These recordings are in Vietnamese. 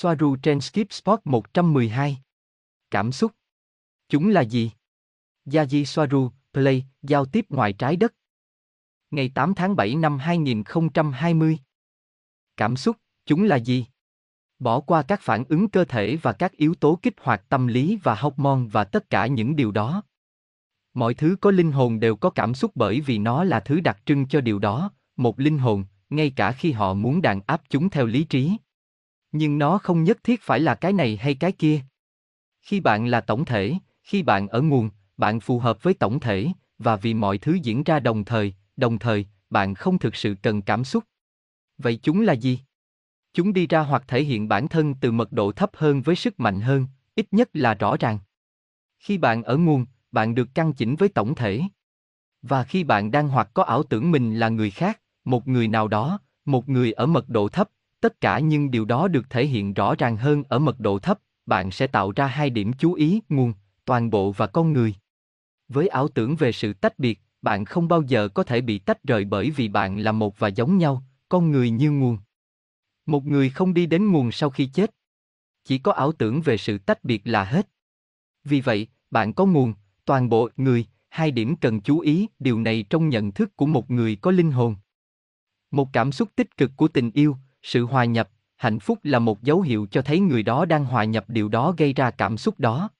Soaru trên Skip Spot 112. Cảm xúc. Chúng là gì? Yaji Soaru, Play, giao tiếp ngoài trái đất. Ngày 8 tháng 7 năm 2020. Cảm xúc, chúng là gì? Bỏ qua các phản ứng cơ thể và các yếu tố kích hoạt tâm lý và hormone và tất cả những điều đó. Mọi thứ có linh hồn đều có cảm xúc bởi vì nó là thứ đặc trưng cho điều đó, một linh hồn, ngay cả khi họ muốn đàn áp chúng theo lý trí. Nhưng nó không nhất thiết phải là cái này hay cái kia. Khi bạn là tổng thể, khi bạn ở nguồn, bạn phù hợp với tổng thể, và vì mọi thứ diễn ra đồng thời, đồng thời, bạn không thực sự cần cảm xúc. Vậy chúng là gì? Chúng đi ra hoặc thể hiện bản thân từ mật độ thấp hơn với sức mạnh hơn, ít nhất là rõ ràng. Khi bạn ở nguồn, bạn được căn chỉnh với tổng thể. Và khi bạn đang hoặc có ảo tưởng mình là người khác, một người nào đó, một người ở mật độ thấp, tất cả nhưng điều đó được thể hiện rõ ràng hơn ở mật độ thấp, bạn sẽ tạo ra hai điểm chú ý, nguồn, toàn bộ và con người. Với ảo tưởng về sự tách biệt, bạn không bao giờ có thể bị tách rời bởi vì bạn là một và giống nhau, con người như nguồn. Một người không đi đến nguồn sau khi chết. Chỉ có ảo tưởng về sự tách biệt là hết. Vì vậy, bạn có nguồn, toàn bộ người, hai điểm cần chú ý, điều này trong nhận thức của một người có linh hồn. Một cảm xúc tích cực của tình yêu, sự hòa nhập, hạnh phúc là một dấu hiệu cho thấy người đó đang hòa nhập điều đó gây ra cảm xúc đó.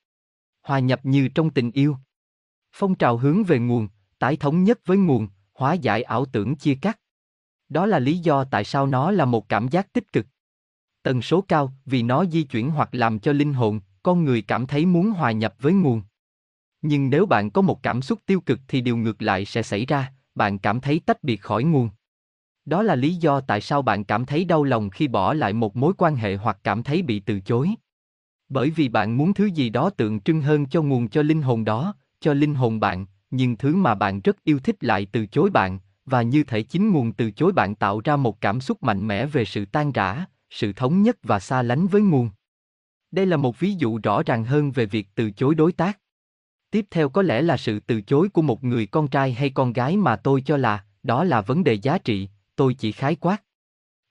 Hòa nhập như trong tình yêu. Phong trào hướng về nguồn, tái thống nhất với nguồn, hóa giải ảo tưởng chia cắt. Đó là lý do tại sao nó là một cảm giác tích cực. Tần số cao vì nó di chuyển hoặc làm cho linh hồn, con người cảm thấy muốn hòa nhập với nguồn. Nhưng nếu bạn có một cảm xúc tiêu cực thì điều ngược lại sẽ xảy ra, bạn cảm thấy tách biệt khỏi nguồn. Đó là lý do tại sao bạn cảm thấy đau lòng khi bỏ lại một mối quan hệ hoặc cảm thấy bị từ chối. Bởi vì bạn muốn thứ gì đó tượng trưng hơn cho nguồn cho linh hồn đó, cho linh hồn bạn, nhưng thứ mà bạn rất yêu thích lại từ chối bạn, và như thể chính nguồn từ chối bạn tạo ra một cảm xúc mạnh mẽ về sự tan rã, sự thống nhất và xa lánh với nguồn. Đây là một ví dụ rõ ràng hơn về việc từ chối đối tác. Tiếp theo có lẽ là sự từ chối của một người con trai hay con gái mà tôi cho là, đó là vấn đề giá trị, tôi chỉ khái quát.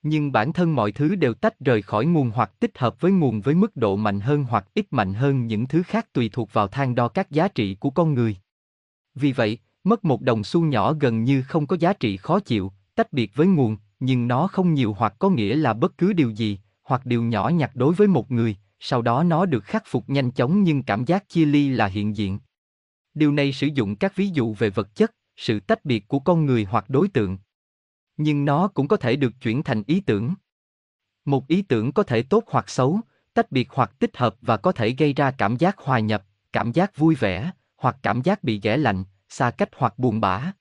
Nhưng bản thân mọi thứ đều tách rời khỏi nguồn hoặc tích hợp với nguồn với mức độ mạnh hơn hoặc ít mạnh hơn những thứ khác tùy thuộc vào thang đo các giá trị của con người. Vì vậy, mất một đồng xu nhỏ gần như không có giá trị khó chịu, tách biệt với nguồn, nhưng nó không nhiều hoặc có nghĩa là bất cứ điều gì, hoặc điều nhỏ nhặt đối với một người, sau đó nó được khắc phục nhanh chóng nhưng cảm giác chia ly là hiện diện. Điều này sử dụng các ví dụ về vật chất, sự tách biệt của con người hoặc đối tượng. Nhưng nó cũng có thể được chuyển thành ý tưởng. Một ý tưởng có thể tốt hoặc xấu, tách biệt hoặc tích hợp và có thể gây ra cảm giác hòa nhập, cảm giác vui vẻ, hoặc cảm giác bị ghẻ lạnh, xa cách hoặc buồn bã.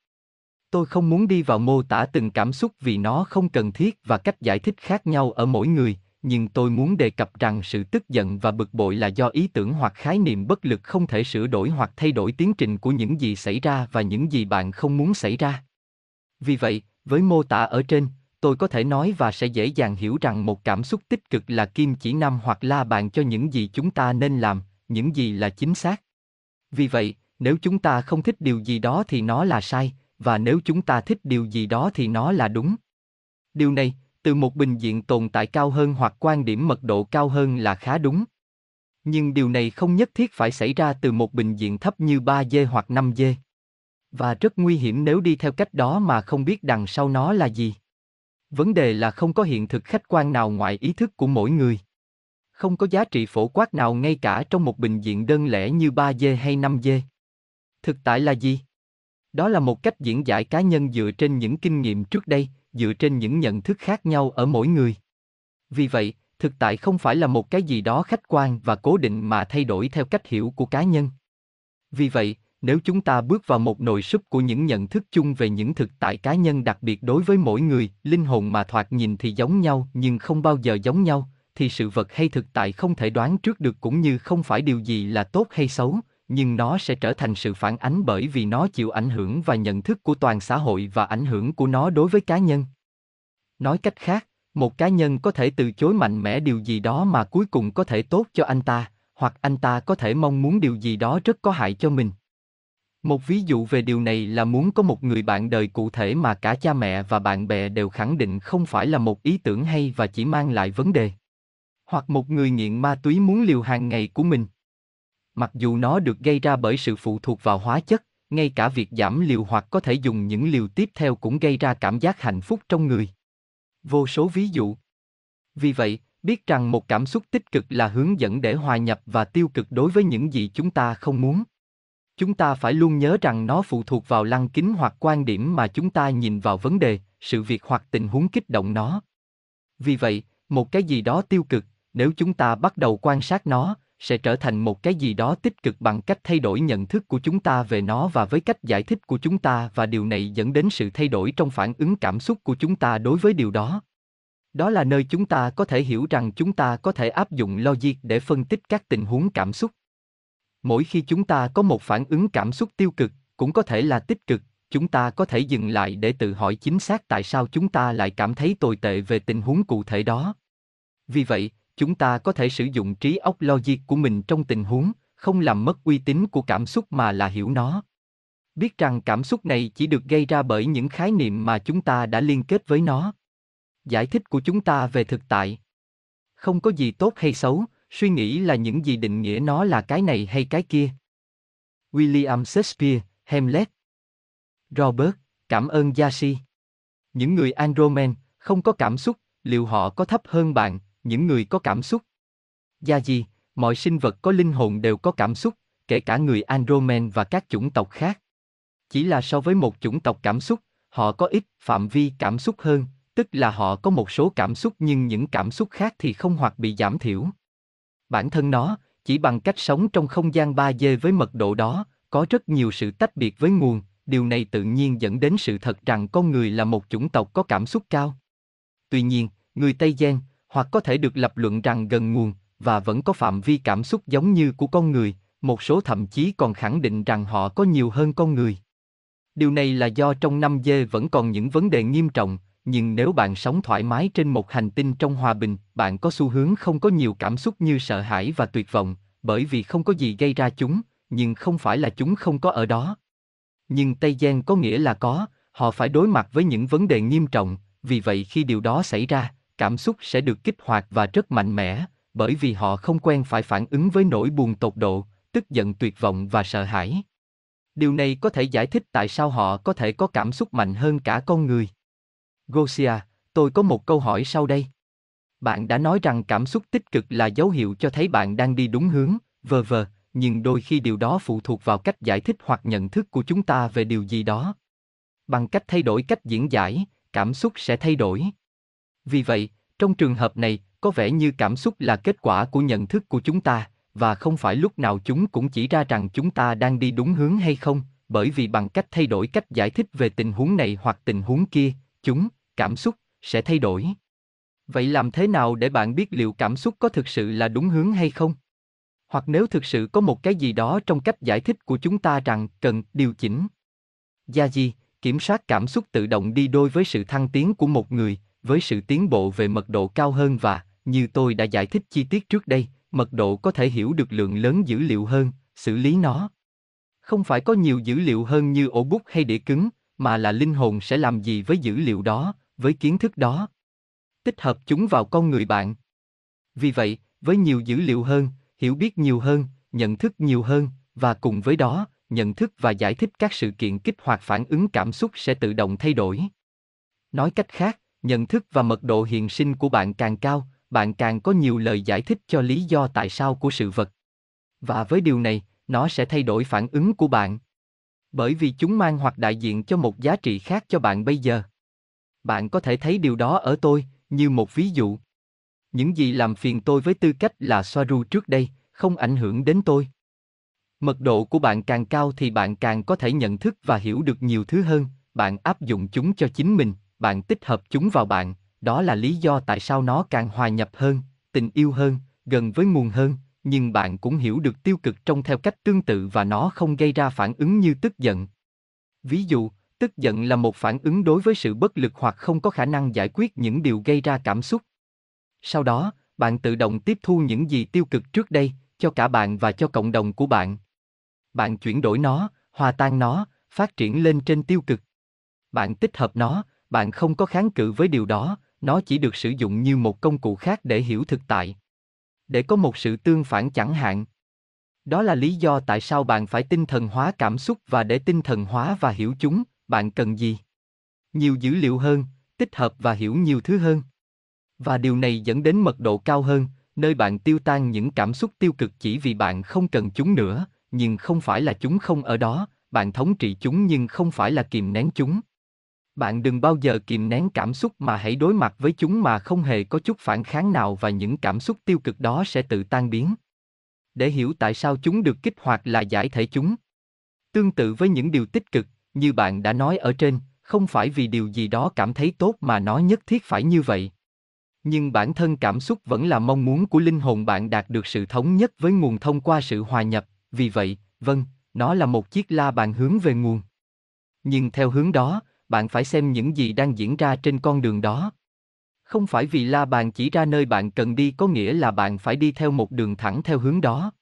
Tôi không muốn đi vào mô tả từng cảm xúc vì nó không cần thiết và cách giải thích khác nhau ở mỗi người, nhưng tôi muốn đề cập rằng sự tức giận và bực bội là do ý tưởng hoặc khái niệm bất lực không thể sửa đổi hoặc thay đổi tiến trình của những gì xảy ra và những gì bạn không muốn xảy ra. Vì vậy, với mô tả ở trên, tôi có thể nói và sẽ dễ dàng hiểu rằng một cảm xúc tích cực là kim chỉ nam hoặc la bàn cho những gì chúng ta nên làm, những gì là chính xác. Vì vậy, nếu chúng ta không thích điều gì đó thì nó là sai, và nếu chúng ta thích điều gì đó thì nó là đúng. Điều này, từ một bình diện tồn tại cao hơn hoặc quan điểm mật độ cao hơn là khá đúng. Nhưng điều này không nhất thiết phải xảy ra từ một bình diện thấp như 3G hoặc 5G. Và rất nguy hiểm nếu đi theo cách đó mà không biết đằng sau nó là gì. Vấn đề là không có hiện thực khách quan nào ngoài ý thức của mỗi người. Không có giá trị phổ quát nào ngay cả trong một bình diện đơn lẻ như 3D hay 5D. Thực tại là gì? Đó là một cách diễn giải cá nhân dựa trên những kinh nghiệm trước đây, dựa trên những nhận thức khác nhau ở mỗi người. Vì vậy, thực tại không phải là một cái gì đó khách quan và cố định mà thay đổi theo cách hiểu của cá nhân. Vì vậy, nếu chúng ta bước vào một nồi súp của những nhận thức chung về những thực tại cá nhân đặc biệt đối với mỗi người, linh hồn mà thoạt nhìn thì giống nhau nhưng không bao giờ giống nhau, thì sự vật hay thực tại không thể đoán trước được cũng như không phải điều gì là tốt hay xấu, nhưng nó sẽ trở thành sự phản ánh bởi vì nó chịu ảnh hưởng và nhận thức của toàn xã hội và ảnh hưởng của nó đối với cá nhân. Nói cách khác, một cá nhân có thể từ chối mạnh mẽ điều gì đó mà cuối cùng có thể tốt cho anh ta, hoặc anh ta có thể mong muốn điều gì đó rất có hại cho mình. Một ví dụ về điều này là muốn có một người bạn đời cụ thể mà cả cha mẹ và bạn bè đều khẳng định không phải là một ý tưởng hay và chỉ mang lại vấn đề. Hoặc một người nghiện ma túy muốn liều hàng ngày của mình. Mặc dù nó được gây ra bởi sự phụ thuộc vào hóa chất, ngay cả việc giảm liều hoặc có thể dùng những liều tiếp theo cũng gây ra cảm giác hạnh phúc trong người. Vô số ví dụ. Vì vậy, biết rằng một cảm xúc tích cực là hướng dẫn để hòa nhập và tiêu cực đối với những gì chúng ta không muốn. Chúng ta phải luôn nhớ rằng nó phụ thuộc vào lăng kính hoặc quan điểm mà chúng ta nhìn vào vấn đề, sự việc hoặc tình huống kích động nó. Vì vậy, một cái gì đó tiêu cực, nếu chúng ta bắt đầu quan sát nó, sẽ trở thành một cái gì đó tích cực bằng cách thay đổi nhận thức của chúng ta về nó và với cách giải thích của chúng ta và điều này dẫn đến sự thay đổi trong phản ứng cảm xúc của chúng ta đối với điều đó đó là nơi chúng ta có thể hiểu rằng chúng ta có thể áp dụng logic để phân tích các tình huống cảm xúc mỗi khi chúng ta có một phản ứng cảm xúc tiêu cực, cũng có thể là tích cực, chúng ta có thể dừng lại để tự hỏi chính xác tại sao chúng ta lại cảm thấy tồi tệ về tình huống cụ thể đó. Vì vậy, chúng ta có thể sử dụng trí óc logic của mình trong tình huống, không làm mất uy tín của cảm xúc mà là hiểu nó. Biết rằng cảm xúc này chỉ được gây ra bởi những khái niệm mà chúng ta đã liên kết với nó. Giải thích của chúng ta về thực tại. Không có gì tốt hay xấu suy nghĩ là những gì định nghĩa nó là cái này hay cái kia william shakespeare, hamlet robert, cảm ơn Yashi. những người andromen không có cảm xúc, liệu họ có thấp hơn bạn, những người có cảm xúc gia gì mọi sinh vật có linh hồn đều có cảm xúc, kể cả người andromen và các chủng tộc khác chỉ là so với một chủng tộc cảm xúc, họ có ít phạm vi cảm xúc hơn, tức là họ có một số cảm xúc nhưng những cảm xúc khác thì không hoặc bị giảm thiểu. Bản thân nó, chỉ bằng cách sống trong không gian 3D với mật độ đó, có rất nhiều sự tách biệt với nguồn, điều này tự nhiên dẫn đến sự thật rằng con người là một chủng tộc có cảm xúc cao. Tuy nhiên, người Tây Giang, hoặc có thể được lập luận rằng gần nguồn, và vẫn có phạm vi cảm xúc giống như của con người, một số thậm chí còn khẳng định rằng họ có nhiều hơn con người. Điều này là do trong năm dê vẫn còn những vấn đề nghiêm trọng, nhưng nếu bạn sống thoải mái trên một hành tinh trong hòa bình, bạn có xu hướng không có nhiều cảm xúc như sợ hãi và tuyệt vọng, bởi vì không có gì gây ra chúng, nhưng không phải là chúng không có ở đó. Nhưng Tây Gen có nghĩa là có, họ phải đối mặt với những vấn đề nghiêm trọng, vì vậy khi điều đó xảy ra, cảm xúc sẽ được kích hoạt và rất mạnh mẽ, bởi vì họ không quen phải phản ứng với nỗi buồn tột độ, tức giận tuyệt vọng và sợ hãi. Điều này có thể giải thích tại sao họ có thể có cảm xúc mạnh hơn cả con người. Gosia, tôi có một câu hỏi sau đây. Bạn đã nói rằng cảm xúc tích cực là dấu hiệu cho thấy bạn đang đi đúng hướng, vờ vờ, nhưng đôi khi điều đó phụ thuộc vào cách giải thích hoặc nhận thức của chúng ta về điều gì đó. Bằng cách thay đổi cách diễn giải, cảm xúc sẽ thay đổi. Vì vậy, trong trường hợp này, có vẻ như cảm xúc là kết quả của nhận thức của chúng ta, và không phải lúc nào chúng cũng chỉ ra rằng chúng ta đang đi đúng hướng hay không, bởi vì bằng cách thay đổi cách giải thích về tình huống này hoặc tình huống kia, chúng cảm xúc sẽ thay đổi. Vậy làm thế nào để bạn biết liệu cảm xúc có thực sự là đúng hướng hay không? Hoặc nếu thực sự có một cái gì đó trong cách giải thích của chúng ta rằng cần điều chỉnh. Gia di, kiểm soát cảm xúc tự động đi đôi với sự thăng tiến của một người, với sự tiến bộ về mật độ cao hơn và, như tôi đã giải thích chi tiết trước đây, mật độ có thể hiểu được lượng lớn dữ liệu hơn, xử lý nó. Không phải có nhiều dữ liệu hơn như ổ bút hay đĩa cứng, mà là linh hồn sẽ làm gì với dữ liệu đó với kiến thức đó. Tích hợp chúng vào con người bạn. Vì vậy, với nhiều dữ liệu hơn, hiểu biết nhiều hơn, nhận thức nhiều hơn, và cùng với đó, nhận thức và giải thích các sự kiện kích hoạt phản ứng cảm xúc sẽ tự động thay đổi. Nói cách khác, nhận thức và mật độ hiện sinh của bạn càng cao, bạn càng có nhiều lời giải thích cho lý do tại sao của sự vật. Và với điều này, nó sẽ thay đổi phản ứng của bạn. Bởi vì chúng mang hoặc đại diện cho một giá trị khác cho bạn bây giờ bạn có thể thấy điều đó ở tôi, như một ví dụ. Những gì làm phiền tôi với tư cách là Soaru trước đây, không ảnh hưởng đến tôi. Mật độ của bạn càng cao thì bạn càng có thể nhận thức và hiểu được nhiều thứ hơn, bạn áp dụng chúng cho chính mình, bạn tích hợp chúng vào bạn, đó là lý do tại sao nó càng hòa nhập hơn, tình yêu hơn, gần với nguồn hơn, nhưng bạn cũng hiểu được tiêu cực trong theo cách tương tự và nó không gây ra phản ứng như tức giận. Ví dụ, Tức giận là một phản ứng đối với sự bất lực hoặc không có khả năng giải quyết những điều gây ra cảm xúc. Sau đó, bạn tự động tiếp thu những gì tiêu cực trước đây, cho cả bạn và cho cộng đồng của bạn. Bạn chuyển đổi nó, hòa tan nó, phát triển lên trên tiêu cực. Bạn tích hợp nó, bạn không có kháng cự với điều đó, nó chỉ được sử dụng như một công cụ khác để hiểu thực tại. Để có một sự tương phản chẳng hạn. Đó là lý do tại sao bạn phải tinh thần hóa cảm xúc và để tinh thần hóa và hiểu chúng, bạn cần gì? Nhiều dữ liệu hơn, tích hợp và hiểu nhiều thứ hơn. Và điều này dẫn đến mật độ cao hơn, nơi bạn tiêu tan những cảm xúc tiêu cực chỉ vì bạn không cần chúng nữa, nhưng không phải là chúng không ở đó, bạn thống trị chúng nhưng không phải là kìm nén chúng. Bạn đừng bao giờ kìm nén cảm xúc mà hãy đối mặt với chúng mà không hề có chút phản kháng nào và những cảm xúc tiêu cực đó sẽ tự tan biến. Để hiểu tại sao chúng được kích hoạt là giải thể chúng. Tương tự với những điều tích cực, như bạn đã nói ở trên, không phải vì điều gì đó cảm thấy tốt mà nó nhất thiết phải như vậy. Nhưng bản thân cảm xúc vẫn là mong muốn của linh hồn bạn đạt được sự thống nhất với nguồn thông qua sự hòa nhập, vì vậy, vâng, nó là một chiếc la bàn hướng về nguồn. Nhưng theo hướng đó, bạn phải xem những gì đang diễn ra trên con đường đó. Không phải vì la bàn chỉ ra nơi bạn cần đi có nghĩa là bạn phải đi theo một đường thẳng theo hướng đó.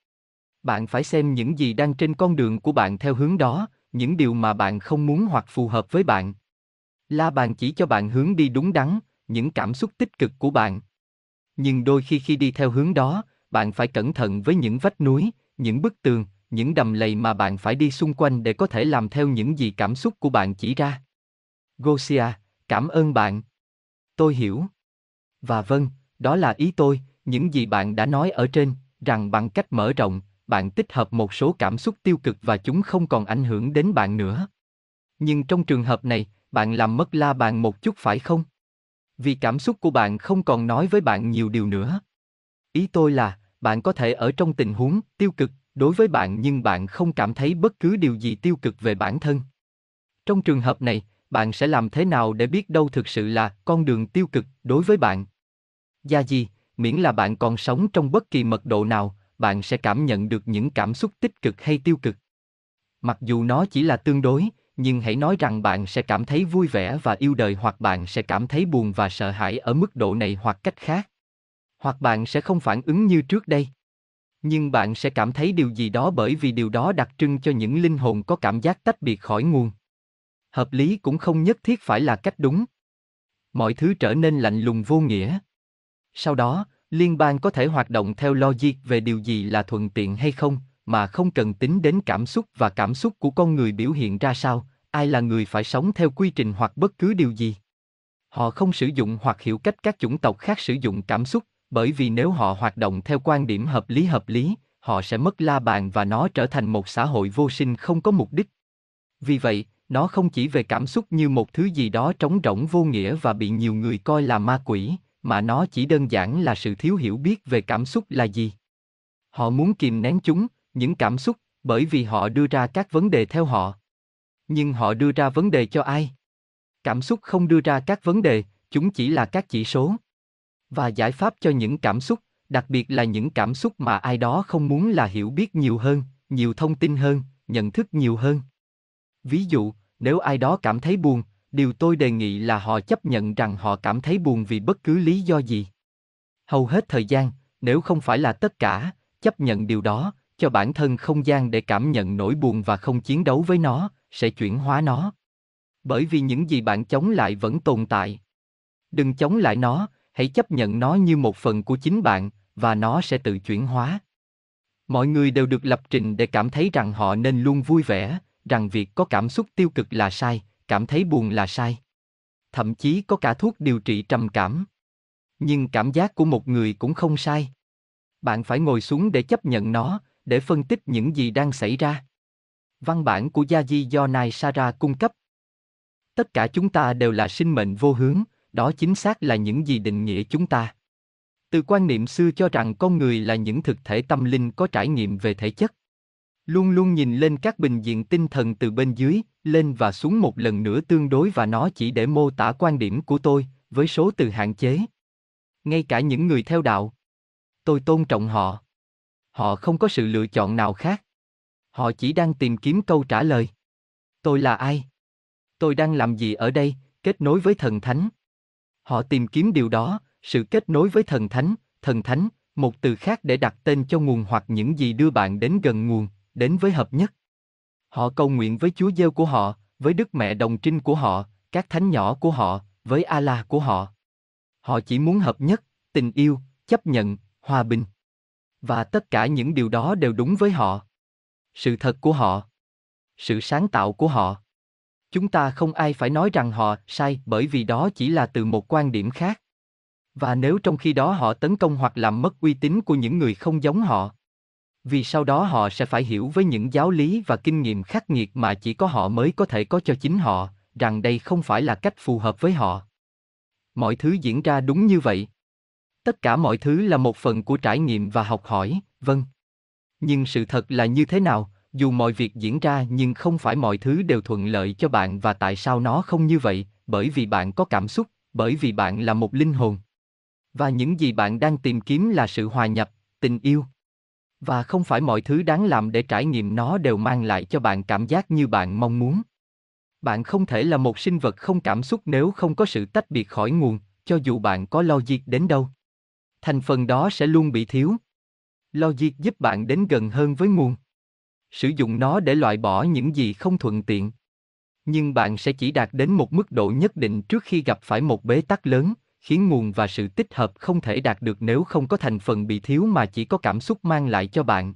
Bạn phải xem những gì đang trên con đường của bạn theo hướng đó, những điều mà bạn không muốn hoặc phù hợp với bạn. La bàn chỉ cho bạn hướng đi đúng đắn, những cảm xúc tích cực của bạn. Nhưng đôi khi khi đi theo hướng đó, bạn phải cẩn thận với những vách núi, những bức tường, những đầm lầy mà bạn phải đi xung quanh để có thể làm theo những gì cảm xúc của bạn chỉ ra. Gosia, cảm ơn bạn. Tôi hiểu. Và vâng, đó là ý tôi, những gì bạn đã nói ở trên, rằng bằng cách mở rộng, bạn tích hợp một số cảm xúc tiêu cực và chúng không còn ảnh hưởng đến bạn nữa. Nhưng trong trường hợp này, bạn làm mất la bàn một chút phải không? Vì cảm xúc của bạn không còn nói với bạn nhiều điều nữa. Ý tôi là, bạn có thể ở trong tình huống tiêu cực đối với bạn nhưng bạn không cảm thấy bất cứ điều gì tiêu cực về bản thân. Trong trường hợp này, bạn sẽ làm thế nào để biết đâu thực sự là con đường tiêu cực đối với bạn? Gia gì, miễn là bạn còn sống trong bất kỳ mật độ nào, bạn sẽ cảm nhận được những cảm xúc tích cực hay tiêu cực. Mặc dù nó chỉ là tương đối, nhưng hãy nói rằng bạn sẽ cảm thấy vui vẻ và yêu đời hoặc bạn sẽ cảm thấy buồn và sợ hãi ở mức độ này hoặc cách khác. Hoặc bạn sẽ không phản ứng như trước đây. Nhưng bạn sẽ cảm thấy điều gì đó bởi vì điều đó đặc trưng cho những linh hồn có cảm giác tách biệt khỏi nguồn. Hợp lý cũng không nhất thiết phải là cách đúng. Mọi thứ trở nên lạnh lùng vô nghĩa. Sau đó, liên bang có thể hoạt động theo logic về điều gì là thuận tiện hay không, mà không cần tính đến cảm xúc và cảm xúc của con người biểu hiện ra sao, ai là người phải sống theo quy trình hoặc bất cứ điều gì. Họ không sử dụng hoặc hiểu cách các chủng tộc khác sử dụng cảm xúc, bởi vì nếu họ hoạt động theo quan điểm hợp lý hợp lý, họ sẽ mất la bàn và nó trở thành một xã hội vô sinh không có mục đích. Vì vậy, nó không chỉ về cảm xúc như một thứ gì đó trống rỗng vô nghĩa và bị nhiều người coi là ma quỷ, mà nó chỉ đơn giản là sự thiếu hiểu biết về cảm xúc là gì. Họ muốn kìm nén chúng, những cảm xúc, bởi vì họ đưa ra các vấn đề theo họ. Nhưng họ đưa ra vấn đề cho ai? Cảm xúc không đưa ra các vấn đề, chúng chỉ là các chỉ số. Và giải pháp cho những cảm xúc, đặc biệt là những cảm xúc mà ai đó không muốn là hiểu biết nhiều hơn, nhiều thông tin hơn, nhận thức nhiều hơn. Ví dụ, nếu ai đó cảm thấy buồn, điều tôi đề nghị là họ chấp nhận rằng họ cảm thấy buồn vì bất cứ lý do gì. Hầu hết thời gian, nếu không phải là tất cả, chấp nhận điều đó, cho bản thân không gian để cảm nhận nỗi buồn và không chiến đấu với nó, sẽ chuyển hóa nó. Bởi vì những gì bạn chống lại vẫn tồn tại. Đừng chống lại nó, hãy chấp nhận nó như một phần của chính bạn, và nó sẽ tự chuyển hóa. Mọi người đều được lập trình để cảm thấy rằng họ nên luôn vui vẻ, rằng việc có cảm xúc tiêu cực là sai, cảm thấy buồn là sai. Thậm chí có cả thuốc điều trị trầm cảm. Nhưng cảm giác của một người cũng không sai. Bạn phải ngồi xuống để chấp nhận nó, để phân tích những gì đang xảy ra. Văn bản của Yaji do Nai Sara cung cấp. Tất cả chúng ta đều là sinh mệnh vô hướng, đó chính xác là những gì định nghĩa chúng ta. Từ quan niệm xưa cho rằng con người là những thực thể tâm linh có trải nghiệm về thể chất. Luôn luôn nhìn lên các bình diện tinh thần từ bên dưới, lên và xuống một lần nữa tương đối và nó chỉ để mô tả quan điểm của tôi, với số từ hạn chế. Ngay cả những người theo đạo. Tôi tôn trọng họ. Họ không có sự lựa chọn nào khác. Họ chỉ đang tìm kiếm câu trả lời. Tôi là ai? Tôi đang làm gì ở đây, kết nối với thần thánh. Họ tìm kiếm điều đó, sự kết nối với thần thánh, thần thánh, một từ khác để đặt tên cho nguồn hoặc những gì đưa bạn đến gần nguồn, đến với hợp nhất. Họ cầu nguyện với Chúa Giêsu của họ, với Đức Mẹ Đồng Trinh của họ, các thánh nhỏ của họ, với Allah của họ. Họ chỉ muốn hợp nhất, tình yêu, chấp nhận, hòa bình. Và tất cả những điều đó đều đúng với họ. Sự thật của họ. Sự sáng tạo của họ. Chúng ta không ai phải nói rằng họ sai bởi vì đó chỉ là từ một quan điểm khác. Và nếu trong khi đó họ tấn công hoặc làm mất uy tín của những người không giống họ, vì sau đó họ sẽ phải hiểu với những giáo lý và kinh nghiệm khắc nghiệt mà chỉ có họ mới có thể có cho chính họ, rằng đây không phải là cách phù hợp với họ. Mọi thứ diễn ra đúng như vậy. Tất cả mọi thứ là một phần của trải nghiệm và học hỏi, vâng. Nhưng sự thật là như thế nào, dù mọi việc diễn ra nhưng không phải mọi thứ đều thuận lợi cho bạn và tại sao nó không như vậy, bởi vì bạn có cảm xúc, bởi vì bạn là một linh hồn. Và những gì bạn đang tìm kiếm là sự hòa nhập, tình yêu. Và không phải mọi thứ đáng làm để trải nghiệm nó đều mang lại cho bạn cảm giác như bạn mong muốn. Bạn không thể là một sinh vật không cảm xúc nếu không có sự tách biệt khỏi nguồn, cho dù bạn có logic đến đâu. Thành phần đó sẽ luôn bị thiếu. Logic giúp bạn đến gần hơn với nguồn. Sử dụng nó để loại bỏ những gì không thuận tiện. Nhưng bạn sẽ chỉ đạt đến một mức độ nhất định trước khi gặp phải một bế tắc lớn, khiến nguồn và sự tích hợp không thể đạt được nếu không có thành phần bị thiếu mà chỉ có cảm xúc mang lại cho bạn.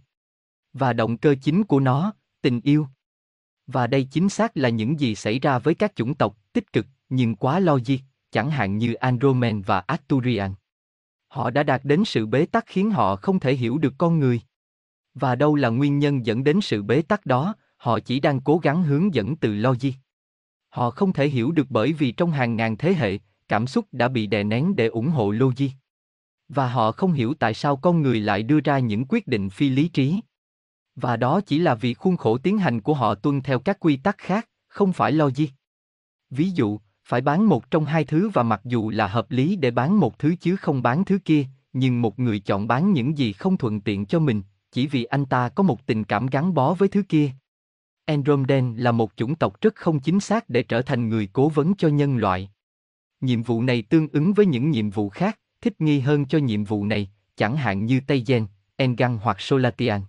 Và động cơ chính của nó, tình yêu. Và đây chính xác là những gì xảy ra với các chủng tộc tích cực nhưng quá logic, chẳng hạn như Andromen và Arturian. Họ đã đạt đến sự bế tắc khiến họ không thể hiểu được con người. Và đâu là nguyên nhân dẫn đến sự bế tắc đó, họ chỉ đang cố gắng hướng dẫn từ logic. Họ không thể hiểu được bởi vì trong hàng ngàn thế hệ, cảm xúc đã bị đè nén để ủng hộ logic. Và họ không hiểu tại sao con người lại đưa ra những quyết định phi lý trí. Và đó chỉ là vì khuôn khổ tiến hành của họ tuân theo các quy tắc khác, không phải logic. Ví dụ, phải bán một trong hai thứ và mặc dù là hợp lý để bán một thứ chứ không bán thứ kia, nhưng một người chọn bán những gì không thuận tiện cho mình, chỉ vì anh ta có một tình cảm gắn bó với thứ kia. Andromedan là một chủng tộc rất không chính xác để trở thành người cố vấn cho nhân loại. Nhiệm vụ này tương ứng với những nhiệm vụ khác, thích nghi hơn cho nhiệm vụ này, chẳng hạn như Tây Gen, Engan hoặc Solatian.